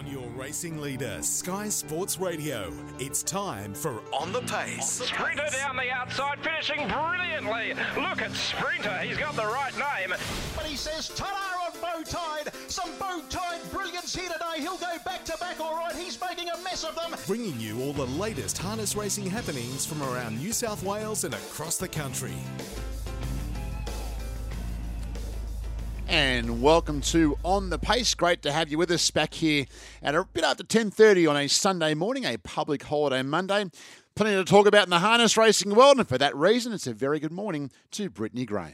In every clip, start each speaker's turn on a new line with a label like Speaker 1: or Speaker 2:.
Speaker 1: On your racing leader, Sky Sports Radio, it's time for On the Pace.
Speaker 2: Sprinter down the outside, finishing brilliantly. Look at Sprinter, he's got the right name.
Speaker 3: But he says, ta-da on Bowtide. Some bow Bowtide brilliance here today. He'll go back to back, all right. He's making a mess of them.
Speaker 1: Bringing you all the latest harness racing happenings from around New South Wales and across the country.
Speaker 4: And welcome to On the Pace. Great to have you with us back here at a bit after 10.30 on a Sunday morning, a public holiday Monday. Plenty to talk about in the harness racing world, and for that reason, it's a very good morning to Brittany Graham.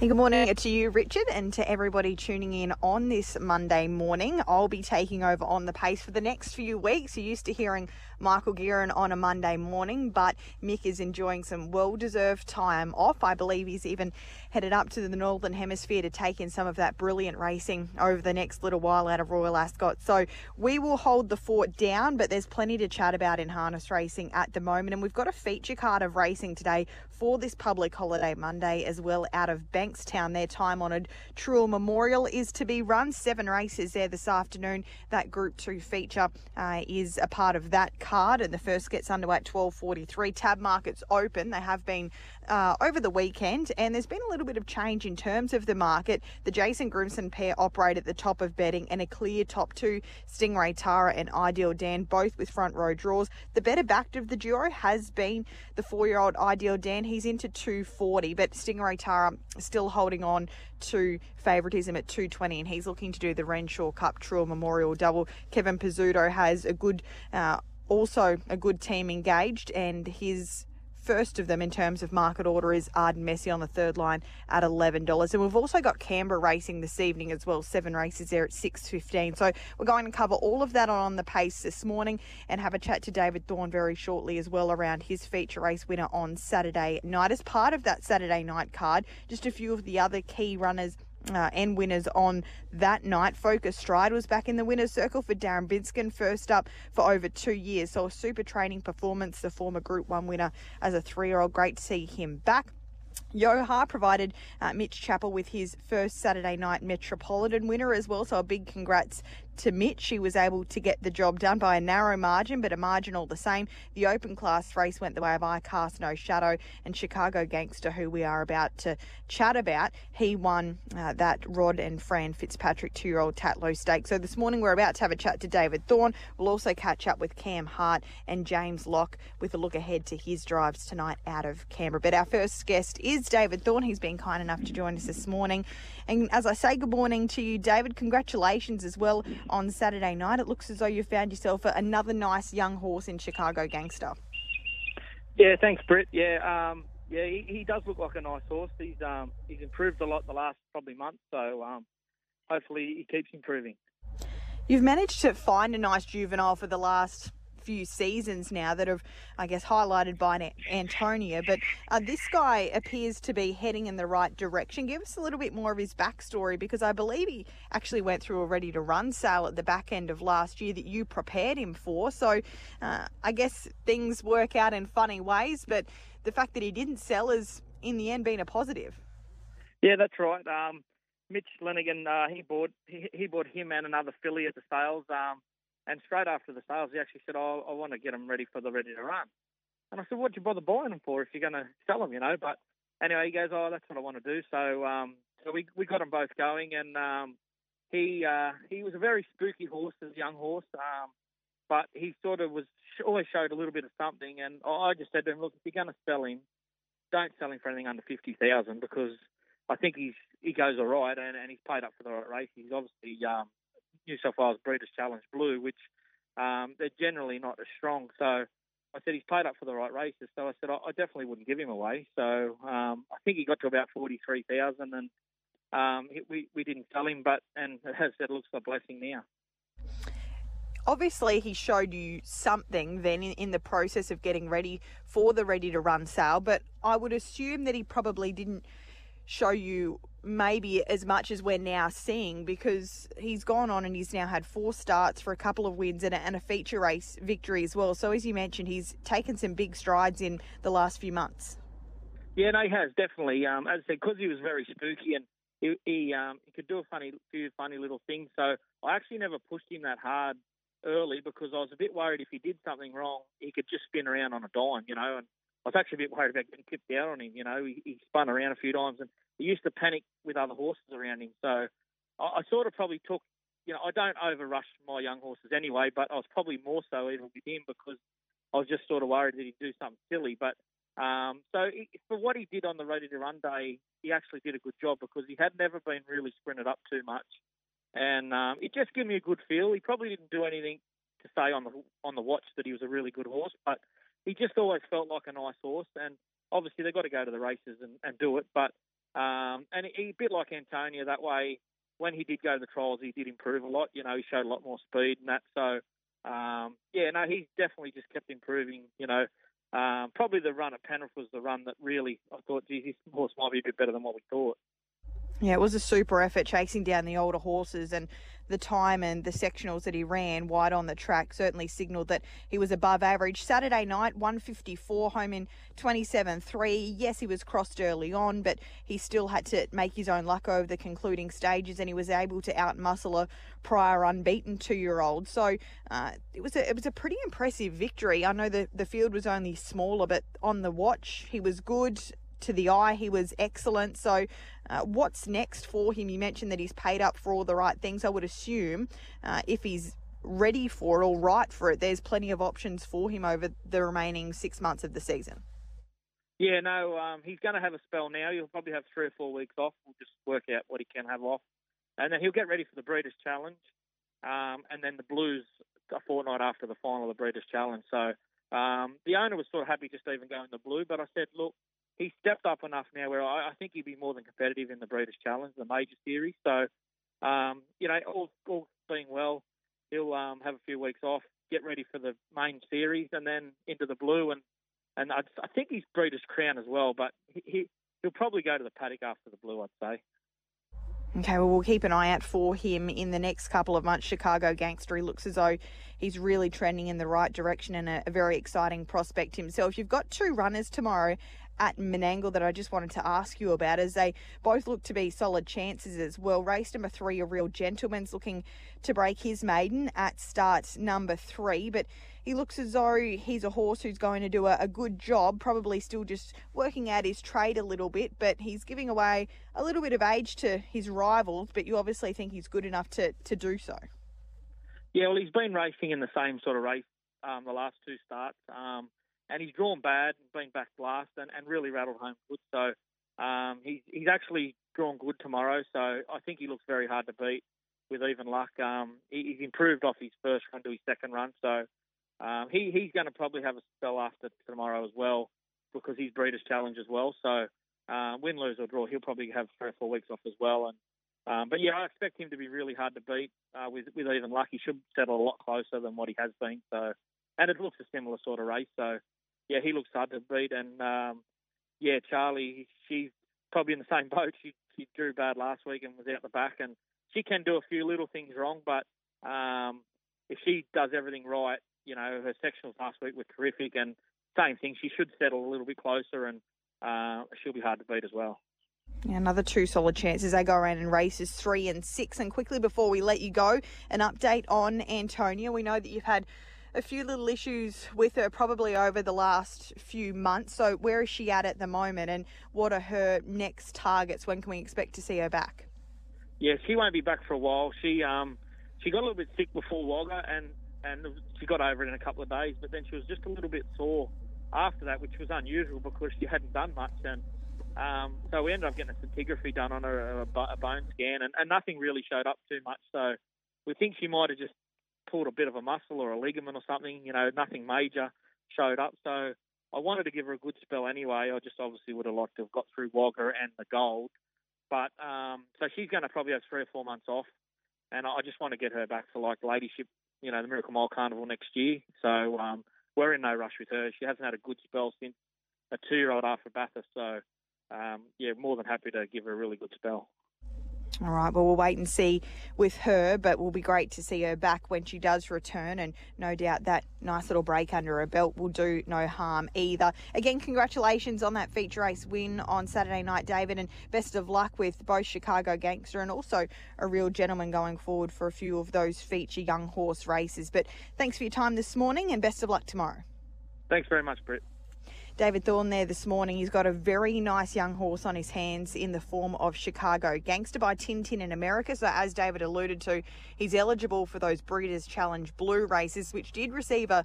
Speaker 5: Hey, good morning to you, Richard, and to everybody tuning in on this Monday morning. I'll be taking over on the pace for the next few weeks. You're used to hearing Michael Gearin on a Monday morning, but Mick is enjoying some well deserved time off. I believe he's even headed up to the Northern Hemisphere to take in some of that brilliant racing over the next little while out of Royal Ascot. So we will hold the fort down, but there's plenty to chat about in harness racing at the moment. And we've got a feature card of racing today for this public holiday Monday as well out of Bankstown. Their time honoured Truel Memorial is to be run. Seven races there this afternoon. That Group 2 feature uh, is a part of that card, and the first gets underway at 12:43. Tab markets open. They have been uh, over the weekend, and there's been a little bit of change in terms of the market. The Jason Grimson pair operate at the top of betting, and a clear top two: Stingray Tara and Ideal Dan, both with front row draws. The better backed of the duo has been the four-year-old Ideal Dan. He's into 240, but Stingray Tara still holding on to favouritism at 220, and he's looking to do the Renshaw Cup Truel Memorial double. Kevin Pizzuto has a good. Uh, also a good team engaged, and his first of them in terms of market order is Arden Messi on the third line at $11. And we've also got Canberra racing this evening as well, seven races there at 6.15. So we're going to cover all of that on the pace this morning and have a chat to David Thorne very shortly as well around his feature race winner on Saturday night. As part of that Saturday night card, just a few of the other key runners uh, and winners on that night. Focus Stride was back in the winner's circle for Darren Binskin, first up for over two years. So a super training performance, the former Group 1 winner as a three-year-old. Great to see him back. Yoha provided uh, Mitch Chappell with his first Saturday night Metropolitan winner as well. So a big congrats to Mitch. She was able to get the job done by a narrow margin, but a margin all the same. The open class race went the way of I Cast No Shadow and Chicago Gangster, who we are about to chat about. He won uh, that Rod and Fran Fitzpatrick two year old Tatlow stake. So this morning we're about to have a chat to David Thorne. We'll also catch up with Cam Hart and James Locke with a look ahead to his drives tonight out of Canberra. But our first guest is David Thorne. He's been kind enough to join us this morning. And as I say good morning to you, David, congratulations as well on Saturday night. It looks as though you found yourself another nice young horse in Chicago Gangster.
Speaker 6: Yeah, thanks, Brett. Yeah, um, yeah, he, he, does look like a nice horse. He's um, he's improved a lot the last probably month, so um, hopefully he keeps improving.
Speaker 5: You've managed to find a nice juvenile for the last few seasons now that have, I guess, highlighted by Antonia. But uh, this guy appears to be heading in the right direction. Give us a little bit more of his backstory because I believe he actually went through a ready to run sale at the back end of last year that you prepared him for. So uh, I guess things work out in funny ways, but the fact that he didn't sell has, in the end, been a positive.
Speaker 6: Yeah, that's right. Um, Mitch Lenigan, uh, he bought he, he, bought him and another filly at the sales. Um, and straight after the sales, he actually said, "Oh, I want to get them ready for the ready to run." And I said, "What'd you bother buying them for if you're going to sell them?" You know. But anyway, he goes, "Oh, that's what I want to do." So, um, so we we got them both going, and um, he uh, he was a very spooky horse as a young horse, um, but he sort of was always showed a little bit of something. And I just said to him, "Look, if you're going to sell him, don't sell him for anything under fifty thousand because I think he's he goes all right, and, and he's paid up for the right race. He's obviously um, New South Wales Breeders' Challenge Blue, which um, they're generally not as strong. So I said he's played up for the right races. So I said I, I definitely wouldn't give him away. So um, I think he got to about forty three thousand, and um, we we didn't sell him. But and as I said, it looks like a blessing now.
Speaker 5: Obviously, he showed you something then in, in the process of getting ready for the ready to run sale. But I would assume that he probably didn't show you maybe as much as we're now seeing because he's gone on and he's now had four starts for a couple of wins and a, and a feature race victory as well. So, as you mentioned, he's taken some big strides in the last few months.
Speaker 6: Yeah, no, he has definitely. Um, as I said, because he was very spooky and he he, um, he could do a funny few funny little things. So I actually never pushed him that hard early because I was a bit worried if he did something wrong, he could just spin around on a dime, you know. And I was actually a bit worried about getting tipped out on him, you know. He, he spun around a few times and he used to panic with other horses around him. So I, I sort of probably took, you know, I don't over rush my young horses anyway, but I was probably more so even with him because I was just sort of worried that he'd do something silly. But um, so he, for what he did on the ready to run day, he actually did a good job because he had never been really sprinted up too much, and um, it just gave me a good feel. He probably didn't do anything to say on the on the watch that he was a really good horse, but he just always felt like a nice horse. And obviously they've got to go to the races and, and do it, but um, and he, a bit like Antonia that way. When he did go to the trials, he did improve a lot. You know, he showed a lot more speed and that. So um, yeah, no, he's definitely just kept improving. You know, um, probably the run at Penrith was the run that really I thought, geez, this horse might be a bit better than what we thought.
Speaker 5: Yeah, it was a super effort chasing down the older horses, and the time and the sectionals that he ran wide on the track certainly signalled that he was above average. Saturday night, 154 home in 27.3. Yes, he was crossed early on, but he still had to make his own luck over the concluding stages, and he was able to outmuscle a prior unbeaten two-year-old. So uh, it was a it was a pretty impressive victory. I know the the field was only smaller, but on the watch he was good to the eye. He was excellent. So, uh, what's next for him? You mentioned that he's paid up for all the right things. I would assume uh, if he's ready for it, all right for it, there's plenty of options for him over the remaining six months of the season.
Speaker 6: Yeah, no, um, he's going to have a spell now. He'll probably have three or four weeks off. We'll just work out what he can have off. And then he'll get ready for the Breeders' Challenge. Um, and then the Blues a fortnight after the final of the Breeders' Challenge. So um, the owner was sort of happy just even going the blue, but I said, look, he's stepped up enough now where I, I think he'd be more than competitive in the Breeders' Challenge, the major series. So, um, you know, all, all being well, he'll um, have a few weeks off, get ready for the main series, and then into the blue. And and I'd, I think he's Breeders' Crown as well, but he, he he'll probably go to the paddock after the blue, I'd say.
Speaker 5: Okay, well, we'll keep an eye out for him in the next couple of months. Chicago Gangster, he looks as though he's really trending in the right direction and a, a very exciting prospect himself. You've got two runners tomorrow at Menangle that I just wanted to ask you about as they both look to be solid chances as well. Race number three, a real gentleman's looking to break his maiden at start number three, but he looks as though he's a horse who's going to do a, a, good job, probably still just working out his trade a little bit, but he's giving away a little bit of age to his rivals, but you obviously think he's good enough to, to do so.
Speaker 6: Yeah, well, he's been racing in the same sort of race um, the last two starts. Um, and he's drawn bad and been back last and, and really rattled home good. So um, he's he's actually drawn good tomorrow. So I think he looks very hard to beat with even luck. Um, he, he's improved off his first run to his second run. So um, he he's going to probably have a spell after tomorrow as well because he's Breeders' Challenge as well. So uh, win, lose or draw, he'll probably have three or four weeks off as well. And um, but yeah, I expect him to be really hard to beat uh, with with even luck. He should settle a lot closer than what he has been. So and it looks a similar sort of race. So yeah, he looks hard to beat. And um, yeah, Charlie, she's probably in the same boat. She she drew bad last week and was out the back, and she can do a few little things wrong, but um, if she does everything right, you know, her sectionals last week were terrific, and same thing, she should settle a little bit closer, and uh, she'll be hard to beat as well.
Speaker 5: Yeah, another two solid chances. They go around in races three and six. And quickly before we let you go, an update on Antonia. We know that you've had a few little issues with her probably over the last few months. So, where is she at at the moment, and what are her next targets? When can we expect to see her back?
Speaker 6: Yeah, she won't be back for a while. She um she got a little bit sick before Wagga, and and she got over it in a couple of days. But then she was just a little bit sore after that, which was unusual because she hadn't done much. And um, so we ended up getting a scintigraphy done on her, a, a bone scan, and, and nothing really showed up too much. So we think she might have just pulled a bit of a muscle or a ligament or something. You know, nothing major showed up. So I wanted to give her a good spell anyway. I just obviously would have liked to have got through Wagga and the gold. But um, so she's going to probably have three or four months off, and I just want to get her back for like Ladyship, you know, the Miracle Mile Carnival next year. So um, we're in no rush with her. She hasn't had a good spell since a two-year-old after Bathurst. So um, yeah, more than happy to give her a really good spell.
Speaker 5: All right, well, we'll wait and see with her, but will be great to see her back when she does return. And no doubt that nice little break under her belt will do no harm either. Again, congratulations on that feature race win on Saturday night, David, and best of luck with both Chicago Gangster and also a real gentleman going forward for a few of those feature young horse races. But thanks for your time this morning and best of luck tomorrow.
Speaker 6: Thanks very much, Britt.
Speaker 5: David Thorne there this morning. He's got a very nice young horse on his hands in the form of Chicago Gangster by Tintin in America. So, as David alluded to, he's eligible for those Breeders' Challenge Blue races, which did receive a,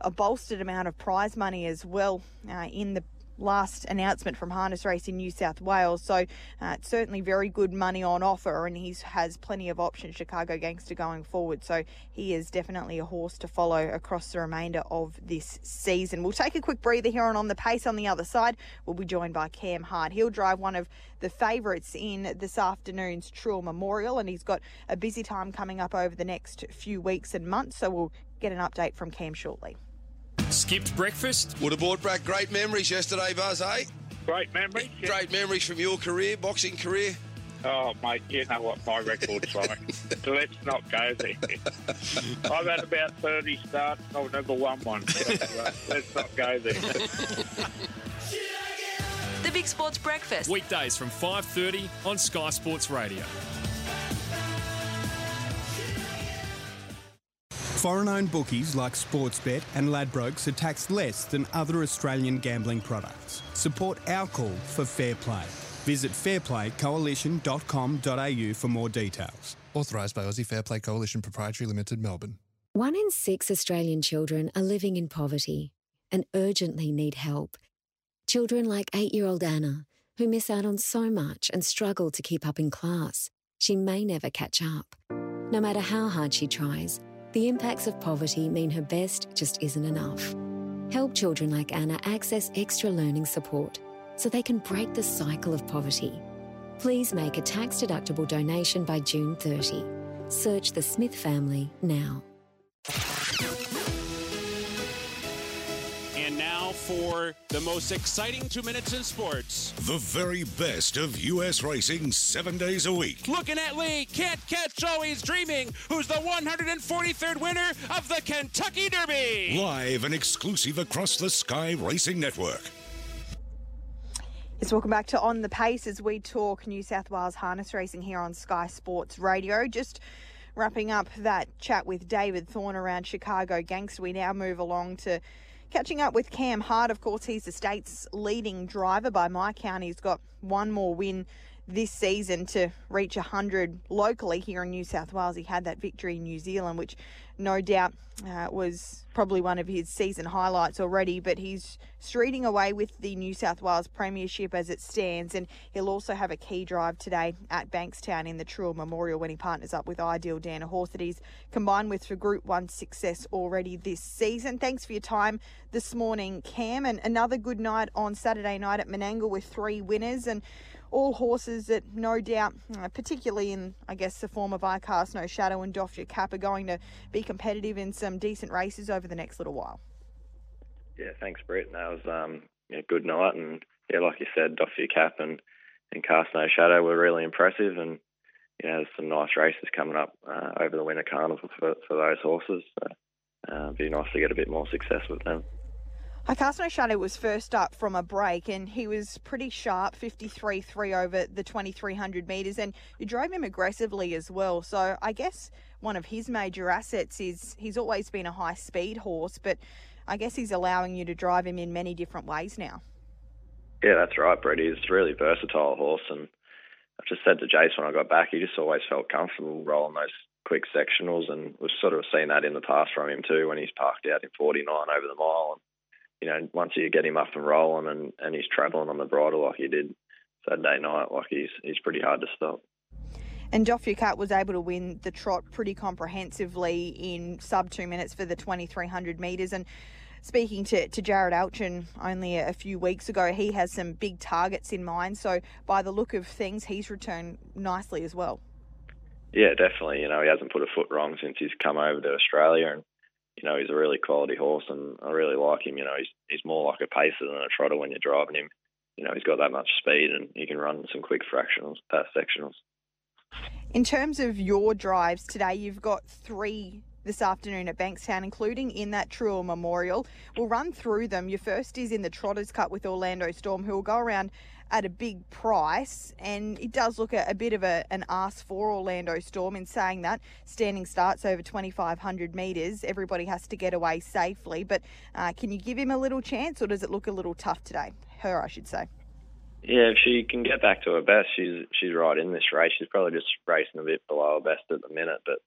Speaker 5: a bolstered amount of prize money as well uh, in the last announcement from Harness Racing New South Wales. So uh, it's certainly very good money on offer, and he has plenty of options, Chicago Gangster, going forward. So he is definitely a horse to follow across the remainder of this season. We'll take a quick breather here and on the pace on the other side. We'll be joined by Cam Hart. He'll drive one of the favourites in this afternoon's Truel Memorial, and he's got a busy time coming up over the next few weeks and months. So we'll get an update from Cam shortly.
Speaker 7: Skipped breakfast?
Speaker 8: Would have brought back great memories yesterday, Buzz, eh?
Speaker 9: Great memories.
Speaker 8: Great memories from your career, boxing career.
Speaker 9: Oh, mate, you know what my record's like. so let's not go there. I've had about 30 starts. I've never won one. let's not go there.
Speaker 10: The Big Sports Breakfast.
Speaker 7: Weekdays from 5.30 on Sky Sports Radio.
Speaker 11: Foreign owned bookies like Sportsbet and Ladbrokes are taxed less than other Australian gambling products. Support our call for fair play. Visit fairplaycoalition.com.au for more details.
Speaker 12: Authorised by Aussie Fair Play Coalition Proprietary Limited, Melbourne.
Speaker 13: One in six Australian children are living in poverty and urgently need help. Children like eight year old Anna, who miss out on so much and struggle to keep up in class. She may never catch up. No matter how hard she tries, the impacts of poverty mean her best just isn't enough. Help children like Anna access extra learning support so they can break the cycle of poverty. Please make a tax deductible donation by June 30. Search the Smith family now.
Speaker 14: And now for the most exciting two minutes in sports.
Speaker 15: The very best of U.S. racing seven days a week.
Speaker 14: Looking at Lee, can't catch always dreaming, who's the 143rd winner of the Kentucky Derby.
Speaker 15: Live and exclusive across the Sky Racing Network.
Speaker 5: Yes, welcome back to On the Pace as we talk New South Wales harness racing here on Sky Sports Radio. Just wrapping up that chat with David Thorne around Chicago Gangster, we now move along to Catching up with Cam Hart, of course, he's the state's leading driver by my count. He's got one more win this season to reach 100 locally here in New South Wales. He had that victory in New Zealand, which no doubt uh, was probably one of his season highlights already, but he's streeting away with the New South Wales Premiership as it stands, and he'll also have a key drive today at Bankstown in the Truel Memorial when he partners up with Ideal Dan, he's combined with for Group 1 success already this season. Thanks for your time this morning, Cam, and another good night on Saturday night at Menangle with three winners, and all horses that no doubt, particularly in, I guess, the form of I Cast No Shadow and Doff Your Cap, are going to be competitive in some decent races over the next little while.
Speaker 16: Yeah, thanks, Brett. That was um, a good night, and yeah, like you said, Doff Your Cap and, and Cast No Shadow were really impressive, and yeah, there's some nice races coming up uh, over the winter carnival for, for those horses. So, uh, it'd be nice to get a bit more success with them.
Speaker 5: I Cast No Shadow was first up from a break and he was pretty sharp, 53 3 over the 2300 metres, and you drove him aggressively as well. So I guess one of his major assets is he's always been a high speed horse, but I guess he's allowing you to drive him in many different ways now.
Speaker 16: Yeah, that's right, Brett. He's a really versatile horse, and I just said to Jace when I got back, he just always felt comfortable rolling those quick sectionals, and we've sort of seen that in the past from him too when he's parked out in 49 over the mile. And you know, once you get him up and rolling and, and he's travelling on the bridle like he did Saturday night, like he's he's pretty hard to stop.
Speaker 5: And Doff Your Cap was able to win the trot pretty comprehensively in sub two minutes for the 2300 metres. And speaking to, to Jarrod Alchin only a few weeks ago, he has some big targets in mind. So by the look of things, he's returned nicely as well.
Speaker 16: Yeah, definitely. You know, he hasn't put a foot wrong since he's come over to Australia, and you know, he's a really quality horse, and I really like him. You know, he's he's more like a pacer than a trotter when you're driving him. You know, he's got that much speed, and he can run some quick fractionals, uh, sectionals.
Speaker 5: In terms of your drives today, you've got three this afternoon at Bankstown, including in that Truel Memorial. We'll run through them. Your first is in the Trotters Cup with Orlando Storm, who will go around at a big price, and it does look a, a bit of a, an ask for Orlando Storm in saying that. Standing starts over 2,500 metres, everybody has to get away safely. But uh, can you give him a little chance, or does it look a little tough today? Her, I should say.
Speaker 16: Yeah, if she can get back to her best, she's she's right in this race. She's probably just racing a bit below her best at the minute, but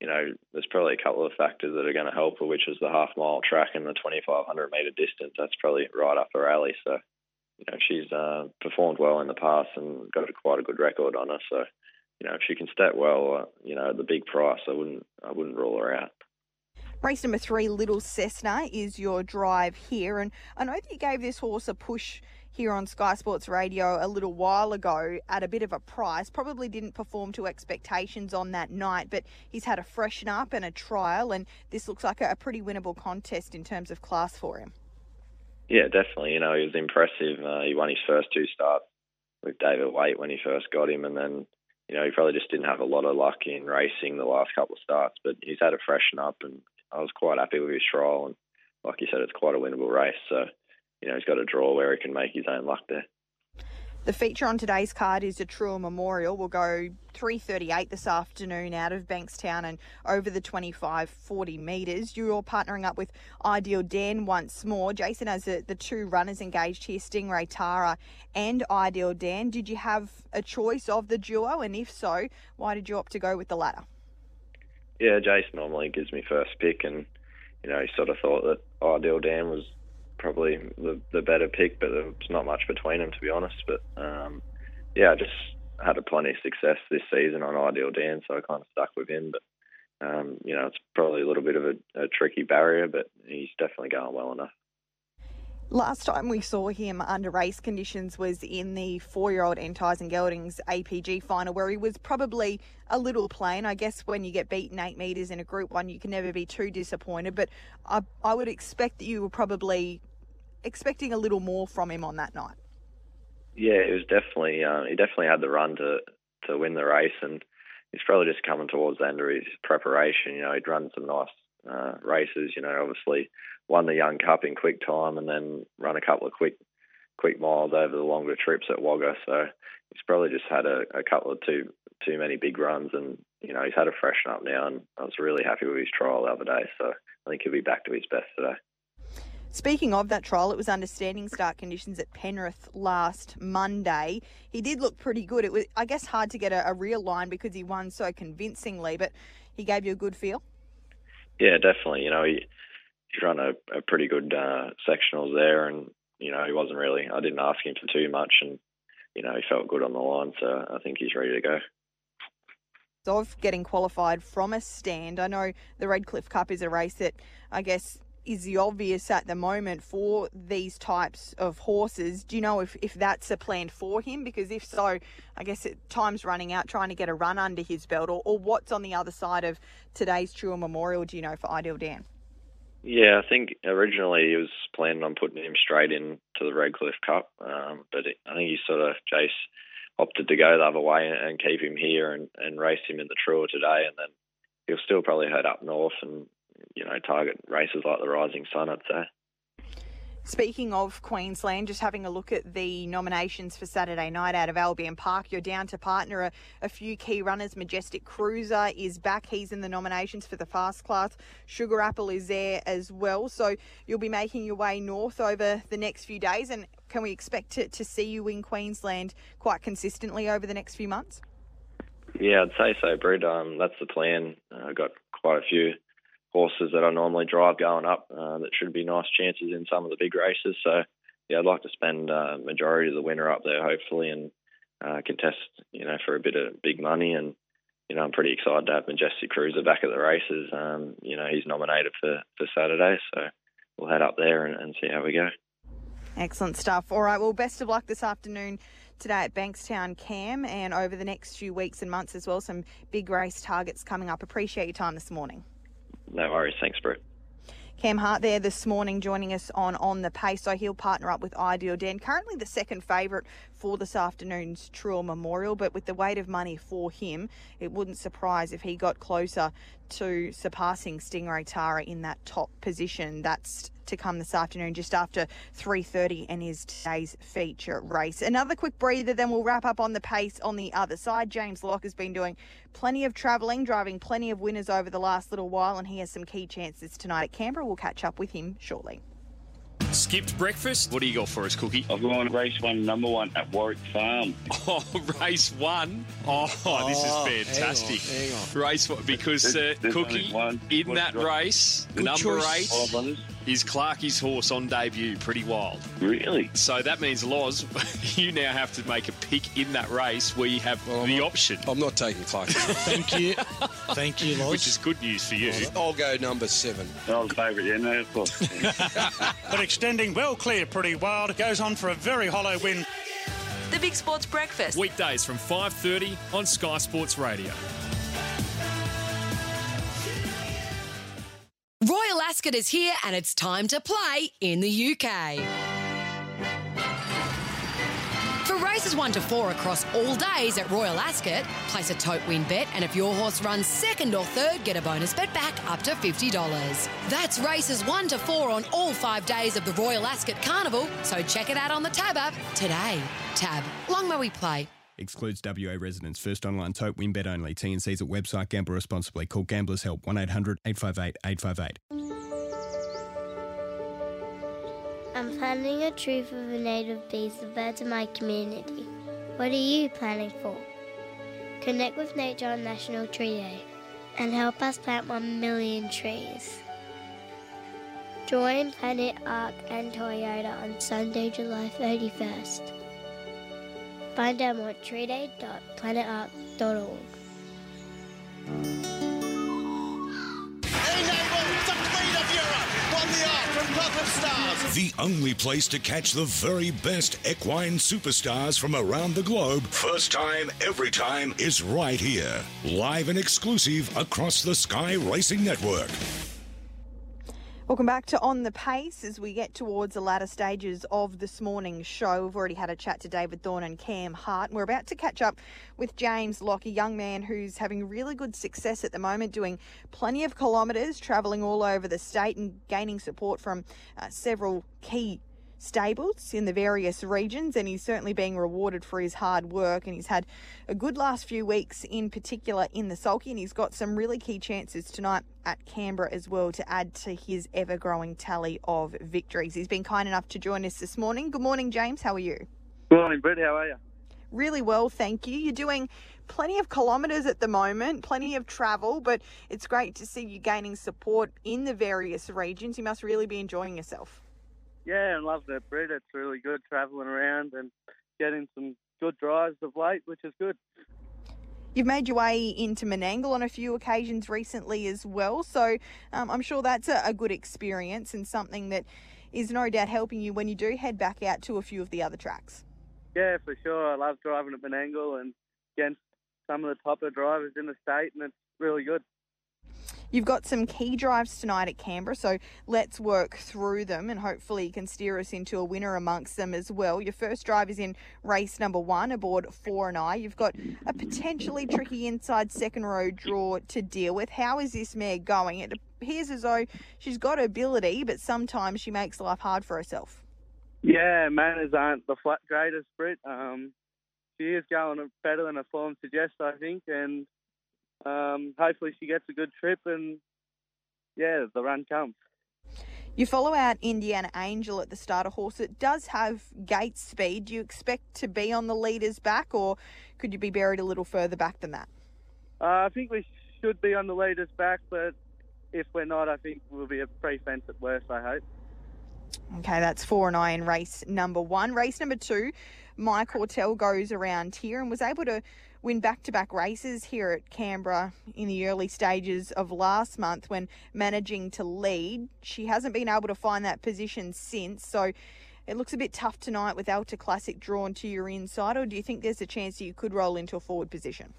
Speaker 16: you know, there's probably a couple of factors that are going to help her, which is the half mile track and the 2,500 metre distance. That's probably right up her alley. So, you know, she's uh, performed well in the past and got a, quite a good record on her. So, you know, if she can step well, uh, you know, at the big price, I wouldn't I wouldn't rule her out.
Speaker 5: Race number three, Little Cessna, is your drive here. And I know that you gave this horse a push here on Sky Sports Radio a little while ago at a bit of a price. Probably didn't perform to expectations on that night, but he's had a freshen up and a trial, and this looks like a, pretty winnable contest in terms of class for him.
Speaker 16: Yeah, definitely. You know, he was impressive. Uh, he won his first two starts with David Waite when he first got him, and then you know he probably just didn't have a lot of luck in racing the last couple of starts. But he's had a freshen up, and I was quite happy with his trial. And like you said, it's quite a winnable race. So you know, he's got a draw where he can make his own luck there.
Speaker 5: The feature on today's card is a Truel Memorial. We'll go 3.38 this afternoon out of Bankstown and over the 25 40 metres. You're partnering up with Ideal Dan once more. Jason has the, the two runners engaged here, Stingray Tara and Ideal Dan. Did you have a choice of the duo? And if so, why did you opt to go with the latter?
Speaker 16: Yeah, Jason normally gives me first pick, and you know he sort of thought that Ideal Dan was probably the the better pick, but there's not much between them to be honest. But um, yeah, I just had a plenty of success this season on Ideal Dan, so I kind of stuck with him. But um, you know, it's probably a little bit of a, a tricky barrier, but he's definitely going well enough.
Speaker 5: Last time we saw him under race conditions was in the four-year-old Entyson Geldings APG final, where he was probably a little plain. I guess when you get beaten eight metres in a Group One, you can never be too disappointed. But I, I would expect that you were probably expecting a little more from him on that night.
Speaker 16: Yeah, it was definitely uh, he definitely had the run to to win the race, and he's probably just coming towards the end of his preparation. You know, he'd run some nice uh, races. You know, obviously won the Young Cup in quick time, and then run a couple of quick quick miles over the longer trips at Wagga. So he's probably just had a, a couple of too too many big runs, and you know he's had a freshen up now, and I was really happy with his trial the other day. So I think he'll be back to his best today.
Speaker 5: Speaking of that trial, it was under standing start conditions at Penrith last Monday. He did look pretty good. It was, I guess, hard to get a, a real line because he won so convincingly, but he gave you a good feel.
Speaker 16: Yeah, definitely. You know, he he ran a, a pretty good uh, sectionals there, and you know he wasn't really. I didn't ask him for too much, and you know he felt good on the line, so I think he's ready to go.
Speaker 5: Of getting qualified from a stand, I know the Redcliffe Cup is a race that I guess is the obvious at the moment for these types of horses. Do you know if, if that's a plan for him? Because if so, I guess it, time's running out trying to get a run under his belt, or, or what's on the other side of today's Truel Memorial, do you know, for Ideal Dan?
Speaker 16: Yeah, I think originally he was planning on putting him straight into the Redcliffe Cup, um, but it, I think he sort of Jace opted to go the other way and, and keep him here and, and race him in the Truel today, and then he'll still probably head up north and you know target races like the Rising Sun. I'd say.
Speaker 5: Speaking of Queensland, just having a look at the nominations for Saturday night out of Albion Park, you're down to partner a, a, few key runners. Majestic Cruiser is back. He's in the nominations for the fast class. Sugar Apple is there as well. So you'll be making your way north over the next few days. And can we expect to, to see you in Queensland quite consistently over the next few months?
Speaker 16: Yeah, I'd say so, Brad. Um, that's the plan. Uh, I've got quite a few horses that I normally drive going up uh, that should be nice chances in some of the big races. So yeah, I'd like to spend uh, majority of the winter up there hopefully and uh, contest you know for a bit of big money and you know I'm pretty excited to have Majestic Cruiser back at the races. Um, you know he's nominated for for Saturday, so we'll head up there and, and see how we go.
Speaker 5: Excellent stuff. All right, well, best of luck this afternoon today at Bankstown Cam and over the next few weeks and months as well. Some big race targets coming up. Appreciate your time this morning.
Speaker 16: No worries. Thanks, Brett.
Speaker 5: Cam Hart there this morning joining us on On the Pace. So he'll partner up with Ideal Dan, currently the second favourite for this afternoon's Truel Memorial. But with the weight of money for him, it wouldn't surprise if he got closer to surpassing Stingray Tara in that top position. That's to come this afternoon just after 3.30 and is today's feature race. Another quick breather, then we'll wrap up on the pace on the other side. James Locke has been doing plenty of travelling, driving plenty of winners over the last little while, and he has some key chances tonight at Canberra. We'll catch up with him shortly.
Speaker 7: Skipped breakfast. What do you got for us, Cookie?
Speaker 17: I've gone race one, number one at Warwick Farm.
Speaker 7: Oh, race one. Oh, this
Speaker 17: Oh,
Speaker 7: is fantastic.
Speaker 17: hang on, hang
Speaker 7: Race one because uh,
Speaker 17: There's- there's
Speaker 7: Cookie
Speaker 17: one.
Speaker 7: in
Speaker 17: What
Speaker 7: that
Speaker 17: you
Speaker 7: race,
Speaker 17: Good
Speaker 7: number
Speaker 17: choice.
Speaker 7: Eight
Speaker 17: runners.
Speaker 7: Is Clarkie's horse on debut. Pretty wild.
Speaker 17: Really?
Speaker 7: So that means Loz, you now have to make a pick in that race where you have the option.
Speaker 8: I'm not taking Clark.
Speaker 18: Thank you. Thank you, Loz.
Speaker 7: Which is good news for you.
Speaker 8: I'll go number seven.
Speaker 17: I was favourite, yeah, no, of course.
Speaker 3: But extending well clear, pretty wild. Goes on for a very hollow win.
Speaker 10: The Big Sports Breakfast.
Speaker 7: Weekdays from 5.30 on Sky Sports Radio.
Speaker 19: Ascot is here and it's time to play in the UK. For races 1 to 4 across all days at Royal Ascot, place a tote win bet and if your horse runs second or third, get a bonus bet back up to $50. That's races 1 to 4 on all 5 days of the Royal Ascot Carnival, so check it out on the Tab app today. Tab, long may we play.
Speaker 11: Excludes WA residents. First online tote win bet only. TNC's at website. Gamble responsibly. Call Gamblers Help 1 800 858 858.
Speaker 20: I'm planting a tree for the native bees, the birds of my community. What are you planning for? Connect with nature on National Tree Day and help us plant 1 million trees. Join Planet Ark and Toyota on Sunday, July 31st. Find out more at treeday.planetark.org.
Speaker 15: The only place to catch the very best equine superstars from around the globe, first time, every time, is right here. Live and exclusive across the Sky Racing Network.
Speaker 5: Welcome back to On the Pace as we get towards the latter stages of this morning's show. We've already had a chat to David Thorne and Cam Hart. And we're about to catch up with James Locke, a young man who's having really good success at the moment, doing plenty of kilometres, travelling all over the state and gaining support from uh, several key stables in the various regions and he's certainly being rewarded for his hard work and he's had a good last few weeks in particular in the sulky and he's got some really key chances tonight at Canberra as well to add to his ever growing tally of victories. He's been kind enough to join us this morning. Good morning James, how are you?
Speaker 6: Good morning, Brett. How are you?
Speaker 5: Really well, thank you. You're doing plenty of kilometres at the moment, plenty of travel, but it's great to see you gaining support in the various regions. You must really be enjoying yourself.
Speaker 6: Yeah, I'm loving it, Brett. It's really good travelling around and getting some good drives of late, which is good.
Speaker 5: You've made your way into Menangle on a few occasions recently as well, so um, I'm sure that's a, a good experience and something that is no doubt helping you when you do head back out to a few of the other tracks.
Speaker 6: Yeah, for sure. I love driving at Menangle and against some of the topper drivers in the state, and it's really good.
Speaker 5: You've got some key drives tonight at Canberra, so let's work through them and hopefully you can steer us into a winner amongst them as well. Your first drive is in race number one aboard Four and I. You've got a potentially tricky inside second row draw to deal with. How is this mare going? It appears as though she's got ability, but sometimes she makes life hard for herself.
Speaker 6: Yeah, manners aren't the flat greatest, Brett. Um, she is going better than her form suggests, I think, and um, hopefully she gets a good trip and yeah, the run comes.
Speaker 5: You follow out Indiana Angel at the starter horse. It does have gate speed. Do you expect to be on the leader's back, or could you be buried a little further back than that?
Speaker 6: Uh, I think we should be on the leader's back, but if we're not, I think we'll be a free fence at worst, I hope.
Speaker 5: Okay, that's four and I in race number one. Race number two, Mike Hortel goes around here and was able to win back to back races here at Canberra in the early stages of last month when managing to lead. She hasn't been able to find that position since, so it looks a bit tough tonight with Alta Classic drawn to your inside, or do you think there's a chance that you could roll into a forward position?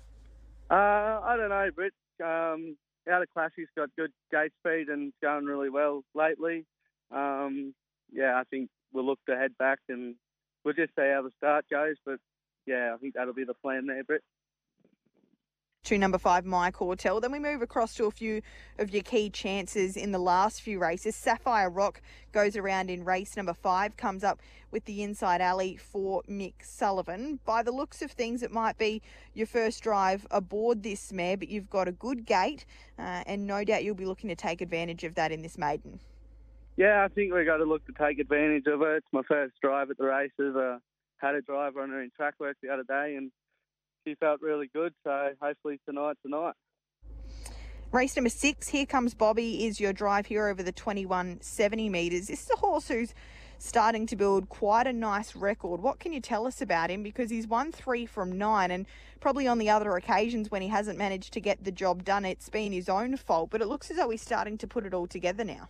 Speaker 6: Uh, I don't know, Britt. Um,
Speaker 21: out of class, he's got good gate speed and it's going really well lately. Um, yeah, I think we'll look to head back and we'll just see how the start goes. But yeah, I think that'll be the plan there, Britt.
Speaker 5: to number five, Mike Hortel. Then we move across to a few of your key chances in the last few races. Sapphire Rock goes around in race number five, comes up with the inside alley for Mick Sullivan. By the looks of things, it might be your first drive aboard this mare, but you've got a good gate, uh, and no doubt you'll be looking to take advantage of that in this maiden.
Speaker 21: Yeah, I think we've got to look to take advantage of it. It's my first drive at the races. Uh, had a driver on her in track work the other day, and she felt really good. So hopefully tonight, tonight.
Speaker 5: Race number six, Here Comes Bobby, is your drive here over the 2170 metres. This is a horse who's starting to build quite a nice record. What can you tell us about him? Because he's won three from nine, and probably on the other occasions when he hasn't managed to get the job done, it's been his own fault. But it looks as though he's starting to put it all together now.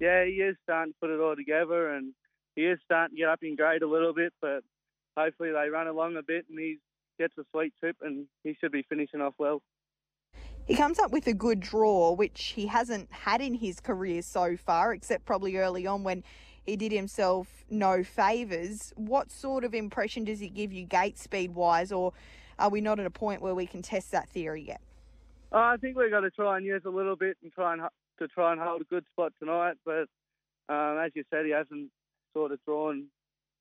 Speaker 21: Yeah, he is starting to put it all together, and he is starting to get up in grade a little bit. But hopefully they run along a bit, and he gets a sweet trip, and he should be finishing off well.
Speaker 5: He comes up with a good draw, which he hasn't had in his career so far, except probably early on when he did himself no favours. What sort of impression does he give you gate speed wise, or are we not at a point where we can test that theory yet?
Speaker 21: Oh, I think we've got to try and use a little bit and try and to try and hold a good spot tonight. But um, as you said, he hasn't sort of drawn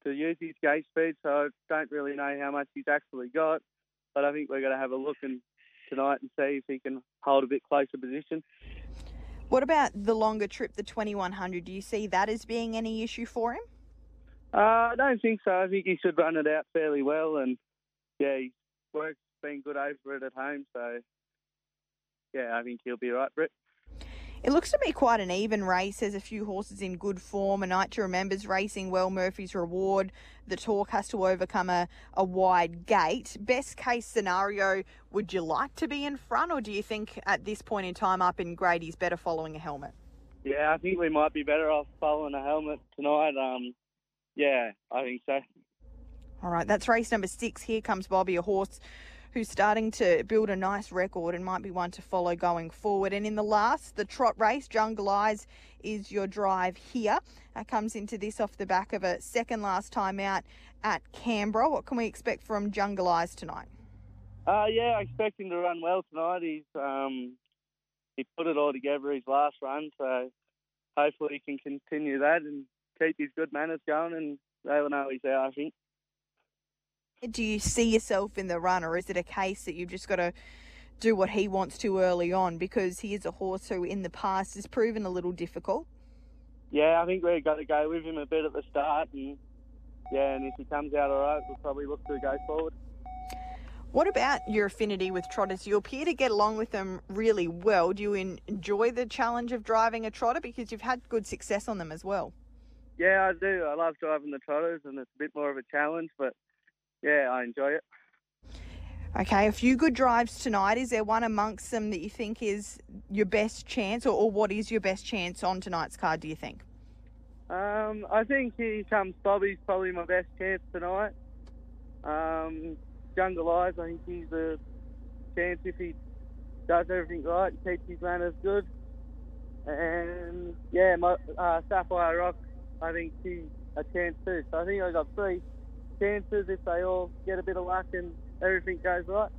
Speaker 21: to use his gate speed, so I don't really know how much he's actually got. But I think we're going to have a look and tonight and see if he can hold a bit closer position.
Speaker 5: What about the longer trip, the 2100? Do you see that as being any issue for him?
Speaker 21: Uh, I don't think so. I think he should run it out fairly well, and yeah, his work's been good over it at home, so yeah, I think he'll be right, Britt.
Speaker 5: It looks to be quite an even race. There's a few horses in good form. A Night to Remember's racing well. Murphy's Reward. The Talk has to overcome a, a wide gate. Best case scenario, would you like to be in front, or do you think at this point in time up in grade he's better following a helmet?
Speaker 21: Yeah, I think we might be better off following a helmet tonight. Um, yeah, I think so.
Speaker 5: All right, that's race number six. Here comes Bobby, a horse who's starting to build a nice record and might be one to follow going forward. And in the last, the trot race, Jungle Eyes is your drive here. That comes into this off the back of a second last time out at Canberra. What can we expect from Jungle Eyes tonight?
Speaker 21: Uh, yeah, I expect him to run well tonight. He's um, he put it all together his last run, so hopefully he can continue that and keep his good manners going, and they will know he's there. I think.
Speaker 5: Do you see yourself in the run, or is it a case that you've just got to do what he wants to early on because he is a horse who in the past has proven a little difficult?
Speaker 21: Yeah, I think we've got to go with him a bit at the start, and yeah, and if he comes out all right, we'll probably look to go forward.
Speaker 5: What about your affinity with trotters? You appear to get along with them really well. Do you enjoy the challenge of driving a trotter because you've had good success on them as well?
Speaker 21: Yeah, I do. I love driving the trotters, and it's a bit more of a challenge, but yeah, I enjoy it.
Speaker 5: Okay, a few good drives tonight. Is there one amongst them that you think is your best chance, or, or what is your best chance on tonight's card, do you think?
Speaker 21: Um, I think Here Comes Bobby's probably my best chance tonight. Um, Jungle Eyes, I think he's a chance if he does everything right and keeps his manners good. And yeah, my, uh, Sapphire Rock, I think she's a chance too. So I think I got three chances if they all get a bit of luck and everything goes right.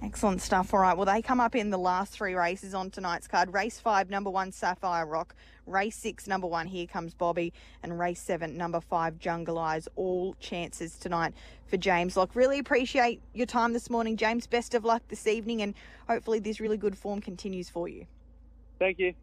Speaker 5: Excellent stuff. All right. Well, they come up in the last three races on tonight's card. Race five, number one, Sapphire Rock. Race six, number one, Here Comes Bobby. And race seven, number five, Jungle Eyes. All chances tonight for James Lock. Really appreciate your time this morning, James. Best of luck this evening, and hopefully this really good form continues for you.
Speaker 21: Thank you.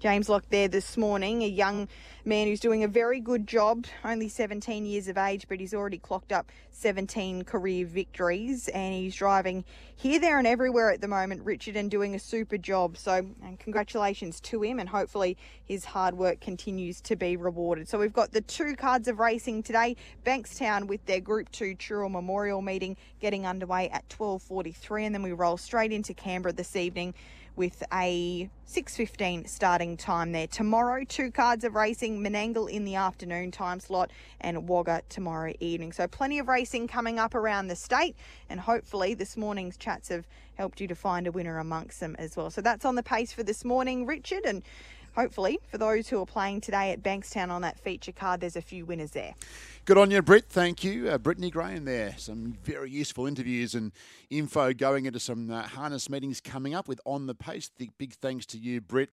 Speaker 5: James Lock there this morning, a young man who's doing a very good job, only 17 years of age, but he's already clocked up 17 career victories and he's driving here, there, and everywhere at the moment, Richard, and doing a super job. So, and congratulations to him, and hopefully his hard work continues to be rewarded. So, we've got the two cards of racing today Bankstown with their Group 2 Truel Memorial meeting getting underway at 12.43, and then we roll straight into Canberra this evening with a 6.15 starting time there. Tomorrow, two cards of racing, Menangle in the afternoon time slot and Wagga tomorrow evening. So plenty of racing coming up around the state and hopefully this morning's chats have helped you to find a winner amongst them as well. So that's on the pace for this morning, Richard, and hopefully for those who are playing today at Bankstown on that feature card, there's a few winners there.
Speaker 4: Good on you, Britt. Thank you. Uh, Brittany Graham there. Some very useful interviews and info going into some uh, harness meetings coming up with On the Pace. Big thanks to you, Britt.